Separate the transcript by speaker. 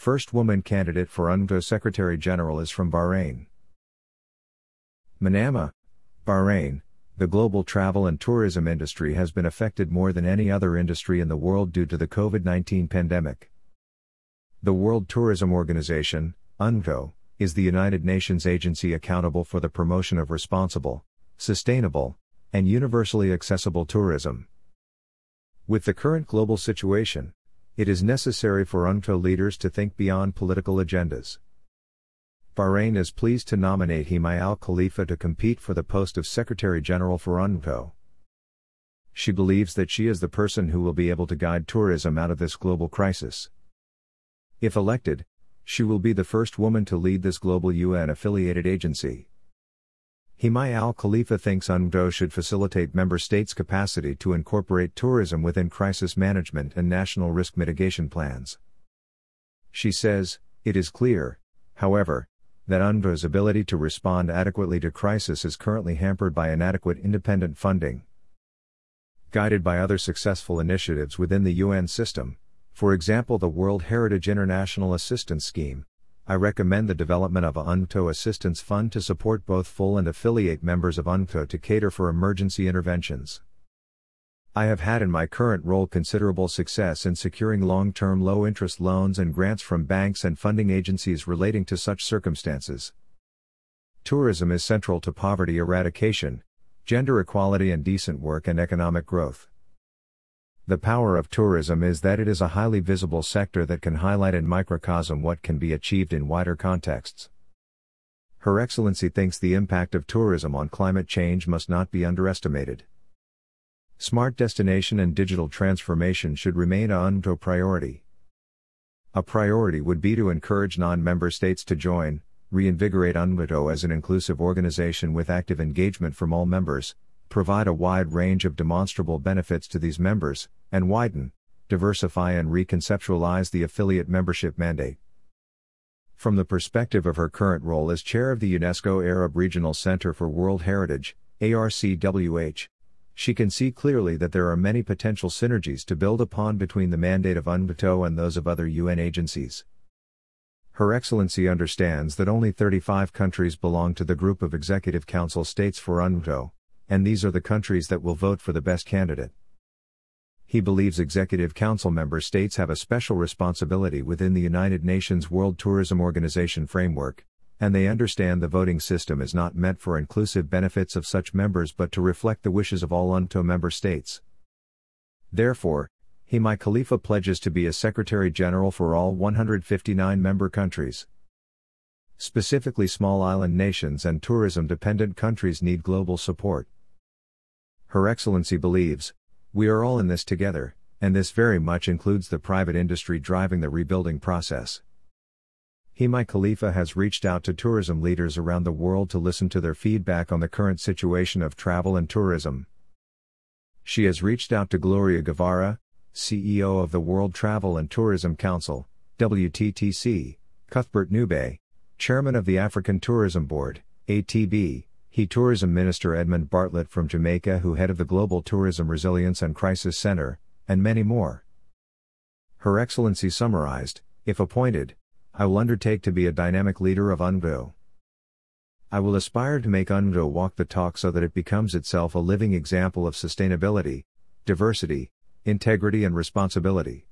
Speaker 1: First woman candidate for UNCTAD Secretary General is from Bahrain. Manama, Bahrain, the global travel and tourism industry has been affected more than any other industry in the world due to the COVID 19 pandemic. The World Tourism Organization, UNCTAD, is the United Nations agency accountable for the promotion of responsible, sustainable, and universally accessible tourism. With the current global situation, it is necessary for UNCTAD leaders to think beyond political agendas. Bahrain is pleased to nominate Himay Al Khalifa to compete for the post of Secretary General for UNCTAD. She believes that she is the person who will be able to guide tourism out of this global crisis. If elected, she will be the first woman to lead this global UN affiliated agency. Himay Al Khalifa thinks UNCTAD should facilitate member states' capacity to incorporate tourism within crisis management and national risk mitigation plans. She says, It is clear, however, that UNCTAD's ability to respond adequately to crisis is currently hampered by inadequate independent funding. Guided by other successful initiatives within the UN system, for example the World Heritage International Assistance Scheme, I recommend the development of a UNCTAD Assistance Fund to support both full and affiliate members of UNCTAD to cater for emergency interventions. I have had in my current role considerable success in securing long term low interest loans and grants from banks and funding agencies relating to such circumstances. Tourism is central to poverty eradication, gender equality, and decent work and economic growth. The power of tourism is that it is a highly visible sector that can highlight in microcosm what can be achieved in wider contexts. Her Excellency thinks the impact of tourism on climate change must not be underestimated. Smart destination and digital transformation should remain a UNTO priority. A priority would be to encourage non member states to join, reinvigorate UNCTAD as an inclusive organization with active engagement from all members, provide a wide range of demonstrable benefits to these members, and widen, diversify, and reconceptualize the affiliate membership mandate. From the perspective of her current role as chair of the UNESCO Arab Regional Center for World Heritage, ARCWH, she can see clearly that there are many potential synergies to build upon between the mandate of UNCTAD and those of other UN agencies. Her Excellency understands that only 35 countries belong to the group of Executive Council states for UNCTAD, and these are the countries that will vote for the best candidate. He believes Executive Council member states have a special responsibility within the United Nations World Tourism Organization framework, and they understand the voting system is not meant for inclusive benefits of such members but to reflect the wishes of all UNCTAD member states. Therefore, Himay Khalifa pledges to be a Secretary General for all 159 member countries. Specifically, small island nations and tourism dependent countries need global support. Her Excellency believes, we are all in this together, and this very much includes the private industry driving the rebuilding process. Himay Khalifa has reached out to tourism leaders around the world to listen to their feedback on the current situation of travel and tourism. She has reached out to Gloria Guevara, CEO of the World Travel and Tourism Council, WTTC, Cuthbert Ncube, Chairman of the African Tourism Board, ATB, he Tourism Minister Edmund Bartlett from Jamaica, who head of the Global Tourism Resilience and Crisis Center, and many more. Her Excellency summarized If appointed, I will undertake to be a dynamic leader of UNCTAD. I will aspire to make UNCTAD walk the talk so that it becomes itself a living example of sustainability, diversity, integrity, and responsibility.